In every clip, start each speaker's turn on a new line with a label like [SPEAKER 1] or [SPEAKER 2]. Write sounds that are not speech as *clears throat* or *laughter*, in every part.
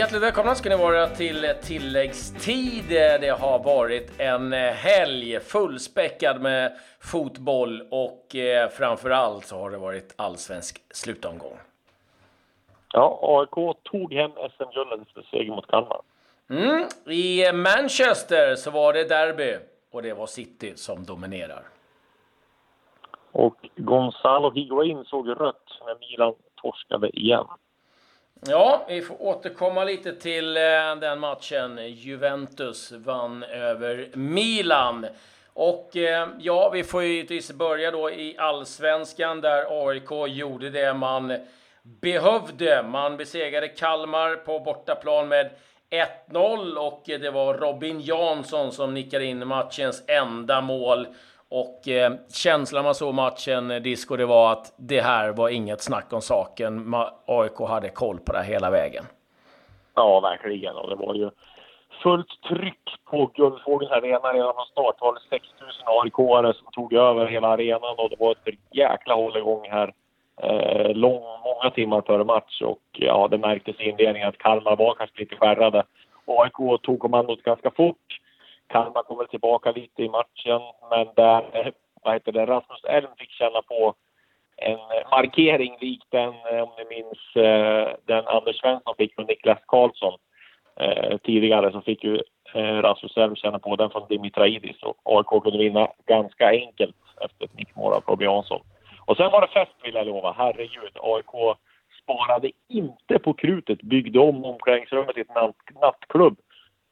[SPEAKER 1] Hjärtligt välkomna ska ni vara till tilläggstid. Det har varit en helg fullspäckad med fotboll och eh, framför allt så har det varit allsvensk slutomgång.
[SPEAKER 2] Ja, AIK tog hem SM-guldet efter seger mot Kalmar.
[SPEAKER 1] Mm. I Manchester så var det derby och det var City som dominerar.
[SPEAKER 2] Och Gonzalo Higuain såg rött när Milan torskade igen.
[SPEAKER 1] Ja, vi får återkomma lite till eh, den matchen. Juventus vann över Milan. Och eh, ja, vi får ju börja då i allsvenskan där AIK gjorde det man behövde. Man besegrade Kalmar på bortaplan med 1-0 och eh, det var Robin Jansson som nickade in matchens enda mål. Och eh, känslan man såg matchen, eh, Disco, det var att det här var inget snack om saken. AIK hade koll på det hela vägen.
[SPEAKER 2] Ja, verkligen. Och det var ju fullt tryck på Guldfågelns arena redan från start. Det var 6 000 AIK-are som tog över hela arenan och det var ett jäkla hålligång här. Eh, lång, många timmar före match och ja, det märktes i inledningen att Kalmar var kanske lite skärrade. AIK tog kommandot ganska fort Kalmar kom väl tillbaka lite i matchen, men där vad heter det, Rasmus Elm fick känna på en markering lik den, om ni minns, eh, den Anders Svensson fick från Niklas Karlsson eh, tidigare så fick ju eh, Rasmus Elm känna på den från Dimitraidis och AIK kunde vinna ganska enkelt efter ett nickmål av Robin Jansson. Och sen var det fest vill jag lova, herregud. AIK sparade inte på krutet, byggde om omklädningsrummet till ett nattklubb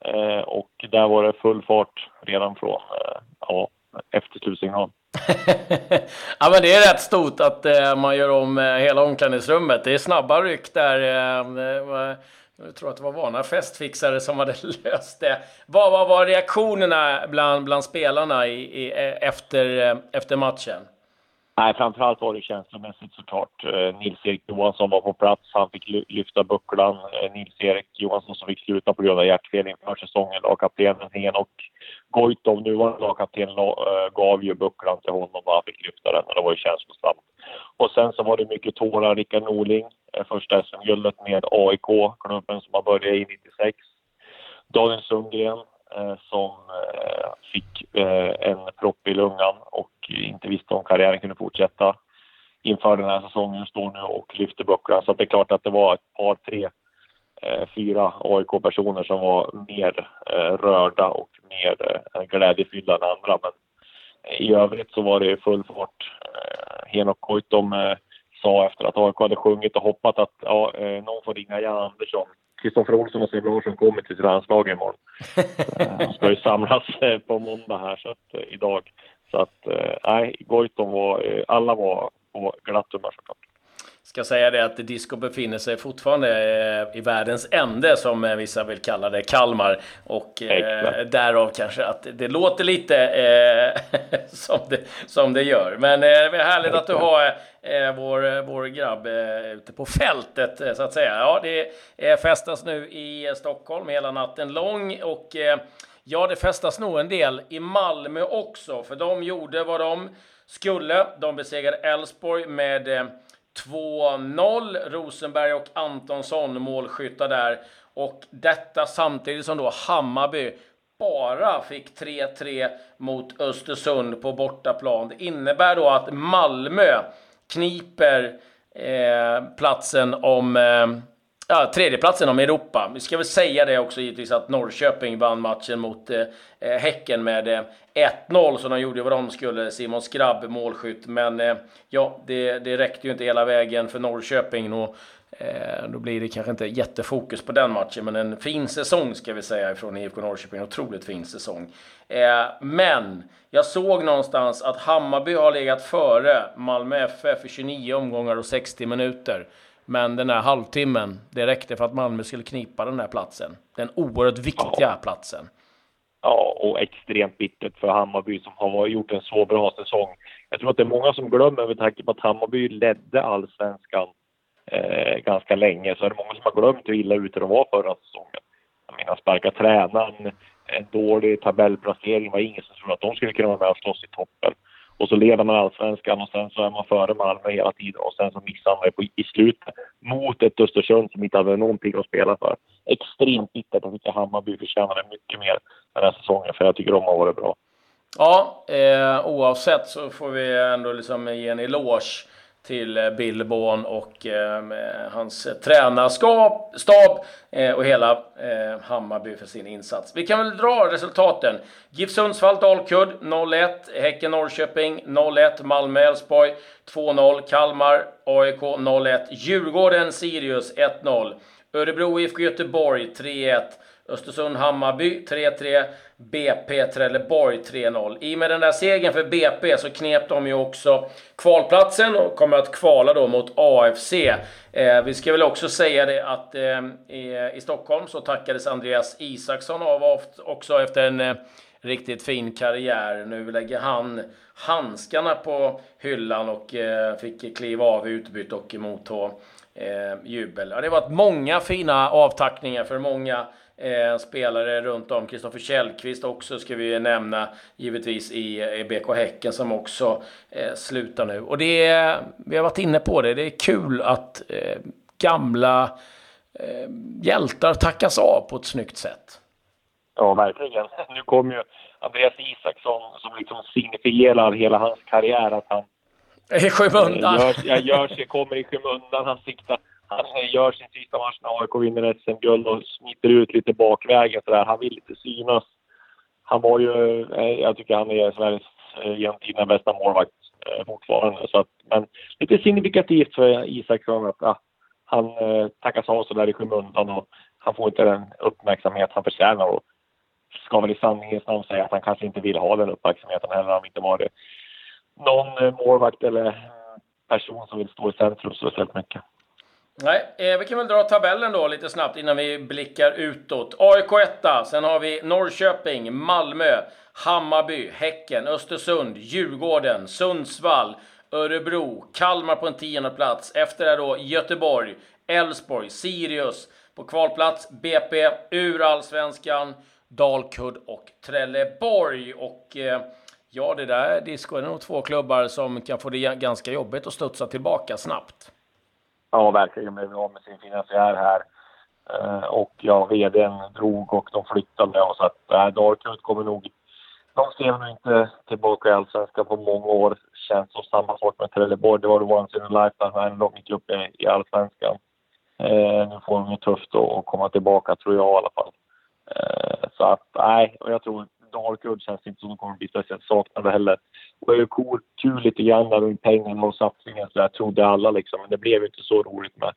[SPEAKER 2] Eh, och där var det full fart redan från eh, ja, efter slutsignal. *laughs*
[SPEAKER 1] ja, men det är rätt stort att eh, man gör om eh, hela omklädningsrummet. Det är snabba ryck där. Eh, eh jag tror att det var vana festfixare som hade *laughs* löst det. Vad, vad var reaktionerna bland, bland spelarna i, i, eh, efter, efter matchen?
[SPEAKER 2] Nej, framförallt var det känslomässigt såklart. Eh, Nils-Erik Johansson var på plats. Han fick lyfta bucklan. Eh, Nils-Erik Johansson som fick sluta på grund av hjärtfel inför säsongen. Lagkaptenen Henok Goitov, nuvarande lagkapten, eh, gav ju bucklan till honom och han fick lyfta den. Det var ju känslosamt. Och sen så var det mycket tårar. Rickard Norling, första SM-guldet med AIK, klubben som har börjat i 96. Daniel Sundgren, Eh, som eh, fick eh, en propp i lungan och inte visste om karriären kunde fortsätta inför den här säsongen står nu och lyfter bucklan. Så det är klart att det var ett par, tre, fyra AIK-personer som var mer rörda och mer glädjefyllda än andra. Men i övrigt så var det full fart. Henok Goitom sa efter att AIK hade sjungit och hoppat att ja, någon får ringa Jan Andersson Kristoffer Olsson och Sebbe Larsson kommer till sitt landslag imorgon. De *laughs* eh, ska ju samlas eh, på måndag här, så att, eh, idag. Så att, nej, Goitom var, alla var på glatt humör såklart
[SPEAKER 1] ska säga det att Disco befinner sig fortfarande i världens ände som vissa vill kalla det, Kalmar. Och eh, därav kanske att det låter lite eh, *laughs* som, det, som det gör. Men eh, det är härligt att du har eh, vår, eh, vår grabb eh, ute på fältet eh, så att säga. Ja, det eh, festas nu i Stockholm hela natten lång och eh, ja, det festas nog en del i Malmö också, för de gjorde vad de skulle. De besegrade Elfsborg med 2-0. Rosenberg och Antonsson målskyttar där. Och detta samtidigt som då Hammarby bara fick 3-3 mot Östersund på bortaplan. Det innebär då att Malmö kniper eh, platsen om eh, ja, tredjeplatsen om Europa. Vi ska väl säga det också givetvis att Norrköping vann matchen mot eh, eh Häcken med eh, 1-0 så de gjorde vad de skulle. Simon Skrabb målskytt. Men eh, ja, det, det räckte ju inte hela vägen för Norrköping. Och, då blir det kanske inte jättefokus på den matchen, men en fin säsong ska vi säga från IFK Norrköping. Otroligt fin säsong. Eh, men jag såg någonstans att Hammarby har legat före Malmö FF i 29 omgångar och 60 minuter. Men den här halvtimmen, det räckte för att Malmö skulle knipa den här platsen. Den oerhört viktiga ja. platsen.
[SPEAKER 2] Ja, och extremt bittert för Hammarby som har gjort en så bra säsong. Jag tror att det är många som glömmer med tanke på att Hammarby ledde allsvenskan eh, ganska länge. Så är det många som har glömt hur illa ute de var förra säsongen. Jag menar, sparka tränaren, en dålig tabellplacering var ingen som trodde att de skulle kunna vara med och slåss i toppen. och så leder man allsvenskan och sen så är man före Malmö hela tiden och sen så missar man på, i slutet mot ett Östersund som inte hade någonting att spela för. Extremt bittert. Jag tycker Hammarby förtjänade mycket mer den här säsongen för jag tycker de har varit bra.
[SPEAKER 1] Ja, eh, oavsett så får vi ändå liksom ge en eloge till eh, Billborn och eh, eh hans tränarstab eh, och hela eh, Hammarby för sin insats. Vi kan väl dra resultaten. GIF Sundsvall Dalkurd 0-1, Häcken Norrköping 0-1, Malmö Elfsborg 2-0, Kalmar AIK 0-1, Djurgården Sirius 1-0, Örebro IFK Göteborg 3-1, Östersund-Hammarby 3-3. BP Trelleborg 3-0. I och med den där segern för BP så knep de ju också kvalplatsen och kommer att kvala då mot AFC. Eh, vi ska väl också säga det att eh, i, i, Stockholm så tackades Andreas Isaksson av också efter en eh, riktigt fin karriär. Nu lägger han handskarna på hyllan och eh, fick kliva av i utbyte och motta eh, jubel. Ja, det har varit många fina avtackningar för många eh, spelare runt om. Kristoffer Källqvist också ska vi nämna givetvis i, i BK Häcken som också eh, slutar nu. Och det är, vi har varit inne på det, det är kul att eh, gamla eh, hjältar tackas av på ett snyggt sätt.
[SPEAKER 2] Ja, verkligen. *laughs* Nu kommer ju Andreas Isaksson som liksom signifierar hela hans karriär att han
[SPEAKER 1] i skymundan.
[SPEAKER 2] Gör, gör sig, kommer i skymundan. Han siktar han gör sin sista match när AIK vinner SM-guld och smiter ut lite bakvägen sådär. Han vill inte synas. Han var ju, eh, jag tycker han är Sveriges eh, genom tiderna bästa målvakt eh, fortfarande. Så att, men lite signifikativt för Isaksson att ja, han eh, tackas av sådär i skymundan och han får inte den uppmärksamhet han förtjänar. Och ska väl i sanningens namn säga att han kanske inte vill ha den uppmärksamheten heller. Han inte varit någon eh, målvakt eller eh, person som vill stå i centrum speciellt mycket.
[SPEAKER 1] Nej, eh, vi kan väl dra tabellen då lite snabbt innan vi blickar utåt. AIK 1, sen har vi Norrköping, Malmö, Hammarby, Häcken, Östersund, Djurgården, Sundsvall, Örebro, Kalmar på en tionde plats. Efter det då Göteborg, Elfsborg, Sirius på kvalplats, BP, ur allsvenskan, Dalkurd och Trelleborg. Och eh, ja, det där disco är nog två klubbar som kan få det ganska jobbigt att studsa tillbaka snabbt.
[SPEAKER 2] Ja, verkligen blev av med sin finansiär här. Eh, och ja, vdn drog och de flyttade och så att eh, Darkwood kommer nog... De ser nog inte tillbaka i Allsvenskan på många år. Känns som samma sak med Trelleborg. Det var det once in a lifetime de gick upp i, i Allsvenskan. Eh, nu får de det tufft att komma tillbaka, tror jag i alla fall. Eh, så att, nej, och jag tror Dalkurd känns inte som de kommer bli speciellt saknade heller. Och det var kul, kul lite grann runt pengarna och satsningen så där trodde alla liksom. Men det blev inte så roligt med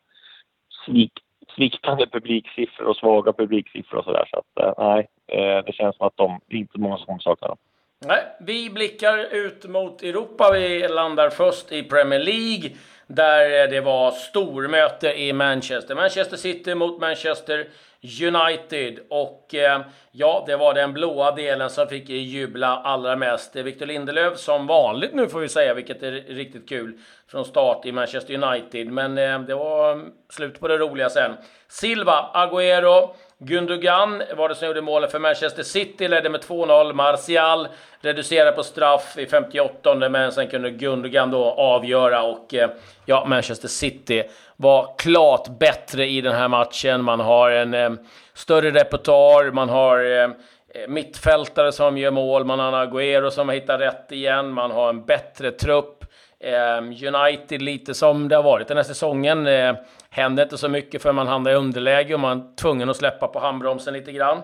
[SPEAKER 2] svik, sviktande publiksiffror och svaga publiksiffror och sådär. Så att eh, nej, eh, det känns som att de, det är inte många som kommer sakna dem.
[SPEAKER 1] Nej, vi blickar ut mot Europa. Vi landar först i Premier League där det var stormöte i Manchester. Manchester City mot Manchester United. Och eh, ja, det var den blåa delen som fick jubla allra mest. Victor Lindelöf som vanligt nu får vi säga, vilket är riktigt kul, från start i Manchester United. Men eh, det var slut på det roliga sen. Silva, Agüero, Gundogan var det som gjorde målet för Manchester City, ledde med 2-0. Martial reducerade på straff i 58 men sen kunde Gundogan då avgöra och eh, ja, Manchester City var klart bättre i den här matchen. Man har en eh, större repertoar, man har eh, mittfältare som gör mål, man har Agüero som hittar rätt igen, man har en bättre trupp. Eh, United lite som det har varit den här säsongen. Eh, Händer inte så mycket för man hamnar i underläge och man är tvungen att släppa på handbromsen lite grann.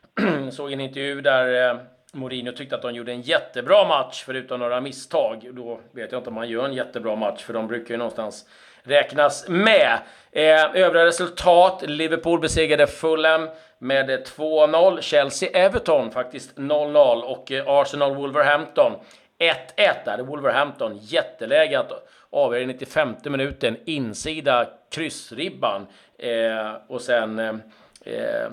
[SPEAKER 1] *clears throat* Såg en intervju där eh, Mourinho tyckte att de gjorde en jättebra match förutom några misstag. Då vet jag inte om man gör en jättebra match för de brukar ju någonstans räknas med. Eh, övriga resultat. Liverpool besegrade Fulham med eh, 2-0. Chelsea-Everton faktiskt 0-0 och eh, Arsenal-Wolverhampton 1-1. Där Wolverhampton jätteläge att avgöra i 95 minuten. Insida kryssribban. Eh, och sen eh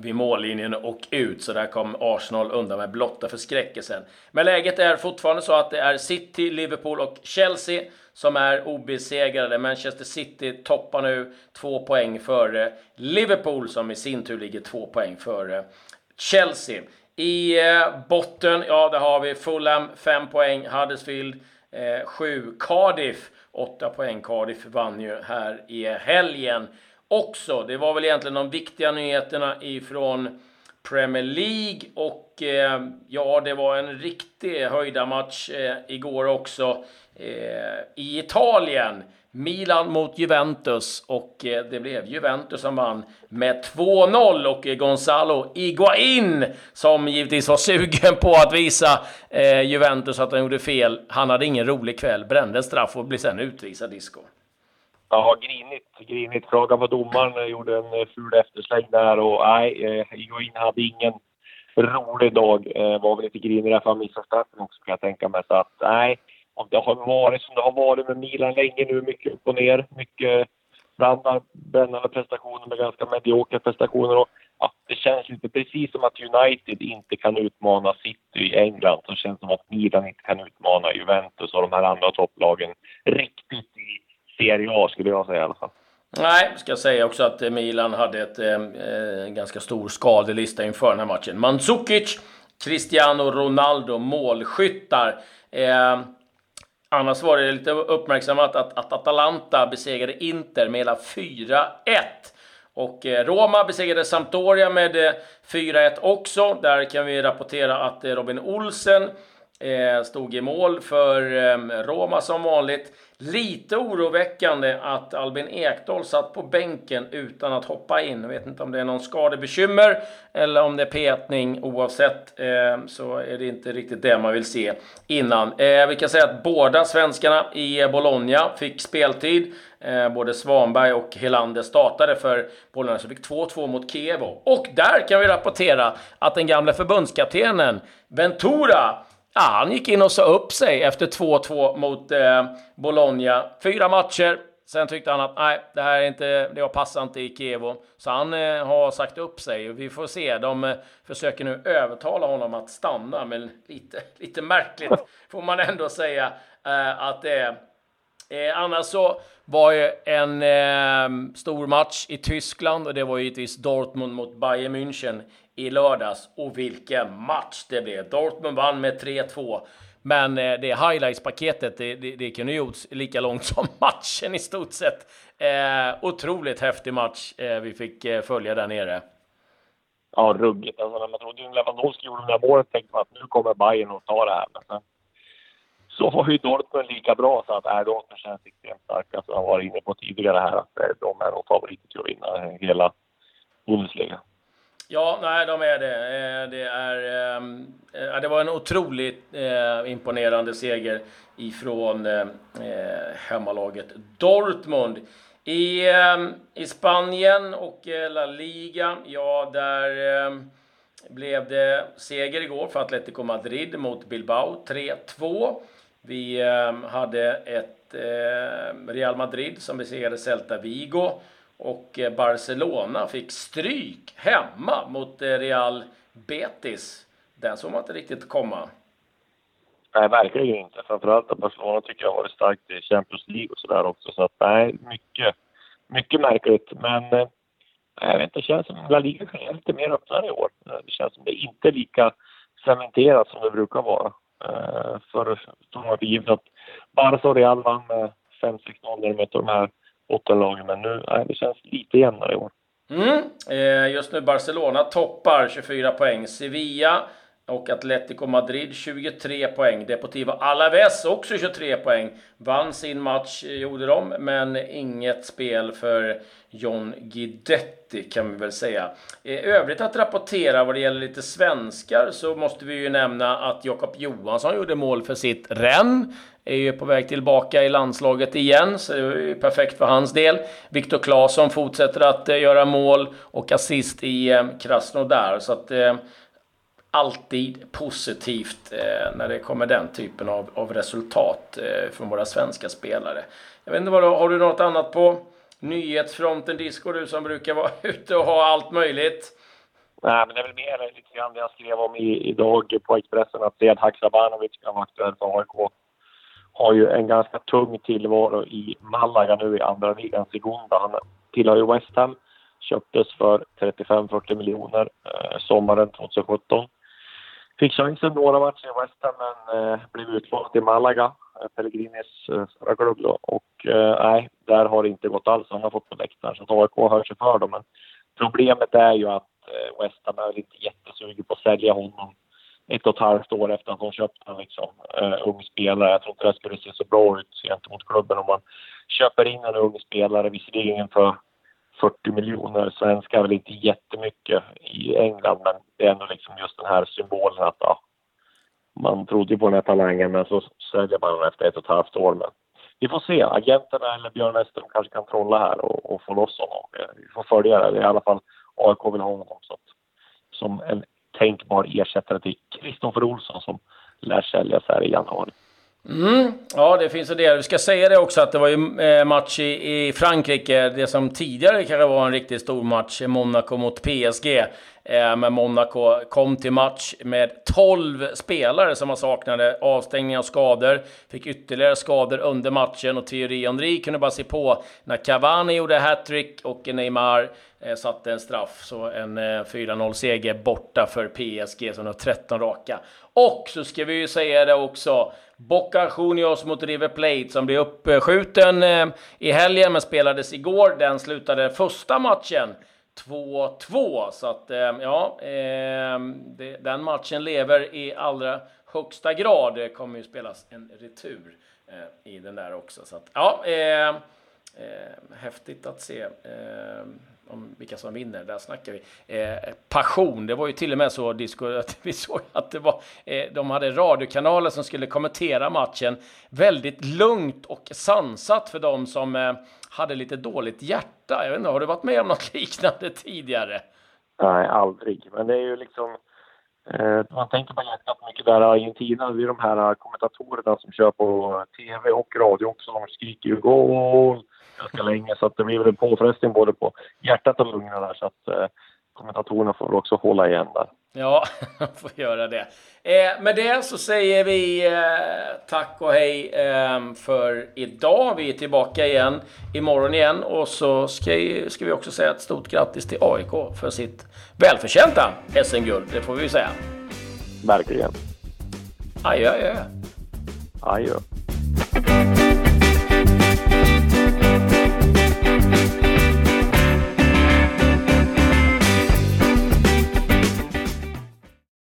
[SPEAKER 1] vid mållinjen och ut. Så där kom Arsenal undan med blotta förskräckelsen. Men läget är fortfarande så att det är City, Liverpool och Chelsea som är obesegrade. Manchester City toppar nu två poäng före Liverpool som i sin tur ligger två poäng före Chelsea. I eh, botten, ja, där har vi Fulham 5 poäng, Huddersfield 7, eh, Cardiff 8 poäng. Cardiff vann ju här i helgen också. Det var väl egentligen de viktiga nyheterna ifrån Premier League och eh, ja, det var en riktig höjdarmatch eh, igår också eh, i Italien. Milan mot Juventus och eh, det blev Juventus som vann med 2-0 och eh, Gonzalo Iguain som givetvis var *laughs* sugen på att visa eh, Juventus att han gjorde fel. Han hade ingen rolig kväll, brände straff och blev sen utvisad disco.
[SPEAKER 2] Ja, grinigt. Grinigt. Fråga på domaren, eh, gjorde en ful eftersläng där och nej, Iguain hade ingen rolig dag. Var väl lite grinig därför han missade straffen också kan jag tänka mig. Så att nej, om det har varit som det har varit med Milan länge nu, mycket upp och ner, mycket brännande prestationer med ganska mediokra prestationer. Och, ja, det känns lite precis som att United inte kan utmana City i England. Så det känns som att Milan inte kan utmana Juventus och de här andra topplagen riktigt i Serie A skulle jag säga i alla fall.
[SPEAKER 1] Nej, ska säga också att Milan hade ett, eh, eh ganska stor skadelista inför den här matchen. Mandzukic, Cristiano Ronaldo, målskyttar. Eh, Annars var det lite uppmärksammat att, att Atalanta besegrade Inter med hela 4-1. Och eh, Roma besegrade Sampdoria med eh, 4-1 också. Där kan vi rapportera att eh, Robin Olsen Eh, stod i mål för ehm, Roma som vanligt. Lite oroväckande att Albin Ekdal satt på bänken utan att hoppa in. Jag vet inte om det är någon skadebekymmer eller om det är petning. Oavsett ehm, så är det inte riktigt det man vill se innan. Eh, vi kan säga att båda svenskarna i Bologna fick speltid. Eh, både Svanberg och Helander startade för Bologna så fick 2-2 mot Kievo. Och där kan vi rapportera att den gamla förbundskaptenen Ventura Ja, han gick in och sa upp sig efter 2-2 mot eh, Bologna. Fyra matcher. Sen tyckte han att nej, det här är inte, det passar inte i Kievo. Så han eh, har sagt upp sig vi får se. De eh, försöker nu övertala honom att stanna, men lite, lite märkligt får man ändå säga eh, att det är. Eh, annars så var ju en eh, stor match i Tyskland och det var givetvis Dortmund mot Bayern München i lördags. Och vilken match det blev! Dortmund vann med 3-2. Men eh, det highlights-paketet, det, det, det kunde gjorts lika långt som *laughs* matchen i stort sett. Eh, otroligt häftig match eh, vi fick eh, följa där nere.
[SPEAKER 2] Ja, ruggigt. Alltså, när man trodde att Lewandowski gjorde det där målet tänkte man att nu kommer Bayern att ta det här. Men sen, så var ju Dortmund lika bra så att är Dortmund känns extremt starka. Alltså, jag var inne på tidigare här att eh, de är nog favoriter till att vinna hela Bundesliga.
[SPEAKER 1] Ja, nej, de är det. Eh, det, är, ehm, eh, det var en otroligt eh, imponerande seger ifrån hemmalaget Dortmund. I, ehm, I Spanien och La Liga, ja, där ehm, blev det seger igår för Atletico Madrid mot Bilbao, 3-2. Vi hade ett Real Madrid som besegrade Celta Vigo och eh, Barcelona fick stryk hemma mot eh, Real Betis. Den såg man inte riktigt komma.
[SPEAKER 2] Nej, verkligen inte. Framförallt att Barcelona tycker jag har varit starkt i Champions League och sådär också. Så att nej, mycket, mycket märkligt. Men nej, jag vet inte, det känns som La Liga är lite mer öppnare i år. Det känns som det inte är lika cementerat som det brukar vara. Förr tog man för givet att Barca och Real vann med 5-6-0 när de mötte de här bottenlagen. Men nu, nej, det känns lite jämnare i år.
[SPEAKER 1] Mm. Eh, just nu Barcelona toppar 24 poäng. Sevilla och Atletico Madrid 23 poäng. Deportivo Alaves också 23 poäng. Vann sin match, eh, gjorde de, men inget spel för John Guidetti kan vi väl säga. I övrigt att rapportera vad det gäller lite svenskar så måste vi ju nämna att Jakob Johansson gjorde mål för sitt Rennes är ju på väg tillbaka i landslaget igen, så det är ju perfekt för hans del. Viktor Claesson fortsätter att eh, göra mål och assist i eh, Krasnodar, så att alltid positivt eh, när det kommer den typen av, av resultat eh, från våra svenska spelare. Jag vet inte vad du, har du något annat på nyhetsfronten Disco, du som brukar vara *laughs* ute och ha allt möjligt?
[SPEAKER 2] Nej, men det är väl mer lite grann det jag skrev om i, idag på Expressen att Sead Haksabanovic kan vara aktuell för AIK har ju en ganska tung tillvaro i Malaga nu i andra ligan, Segunda. Han tillhör ju West Ham. Köptes för 35-40 miljoner eh, sommaren 2017 fick chansen några matcher i West Ham men eh, blev utlånad till Malaga, eh, Pellegrinis eh, förra klubb då. Och eh, nej, där har det inte gått alls. Han har fått på läktaren så AIK hör sig för dem. Men problemet är ju att eh, West Ham är inte jättesugen på att sälja honom ett och ett halvt år efter att de köpte en liksom, eh, ung spelare. Jag tror inte det skulle se så bra ut gentemot klubben om man köper in en ung spelare, visserligen för 40 miljoner svenskar är väl inte jättemycket i England, men det är ändå liksom just den här symbolen att ja, man trodde på den här talangen, men så säljer man den efter ett och ett halvt år. Men vi får se. Agenterna eller Björn Westerholm kanske kan trolla här och, och få loss honom. Eh, vi får följa det. I alla fall AIK vill ha honom så att, som en tänkbar ersättare till Kristoffer Olsson som lär säljas här i januari.
[SPEAKER 1] Mm, ja, det finns en del. Vi ska säga det också att det var ju eh, match i, i Frankrike. Det som tidigare kanske var en riktigt stor match, Monaco mot PSG. Eh, men Monaco kom till match med 12 spelare som man saknade. Avstängning av skador. Fick ytterligare skador under matchen och Thierry Henry kunde bara se på när Cavani gjorde hattrick och Neymar eh, satte en straff. Så en eh, 4-0-seger borta för PSG som har 13 raka. Och så ska vi ju säga det också. Boca Juniors mot River Plate som blev uppskjuten i helgen men spelades igår. Den slutade första matchen 2-2. Så att, eh, ja, eh, den matchen lever i allra högsta grad. Det kommer ju spelas en retur eh, i den där också. Så att, ja, häftigt att se om vilka som vinner, där snackar vi. Eh, passion, det var ju till och med så disco, *laughs* att vi såg att det var, eh, de hade radiokanaler som skulle kommentera matchen väldigt lugnt och sansat för de som eh, hade lite dåligt hjärta. Jag vet inte, har du varit med om något *laughs* liknande tidigare?
[SPEAKER 2] Nej, aldrig. Men det är ju liksom, eh, man tänker på hjärtat mycket där i Argentina, det är de här kommentatorerna som kör på tv och radio också, de skriker ju goal ganska länge så att det blir väl en påfrestning både på hjärtat och lungorna där så att eh, kommentatorerna får väl också hålla igen där.
[SPEAKER 1] Ja, *laughs* får göra det. Eh, med det så säger vi eh, tack och hej eh, för idag. Vi är tillbaka igen imorgon igen och så ska, ska vi också säga ett stort grattis till AIK för sitt välförtjänta SM-guld. Det får vi säga.
[SPEAKER 2] Verkligen.
[SPEAKER 1] Adjö, adjö.
[SPEAKER 2] Adjö.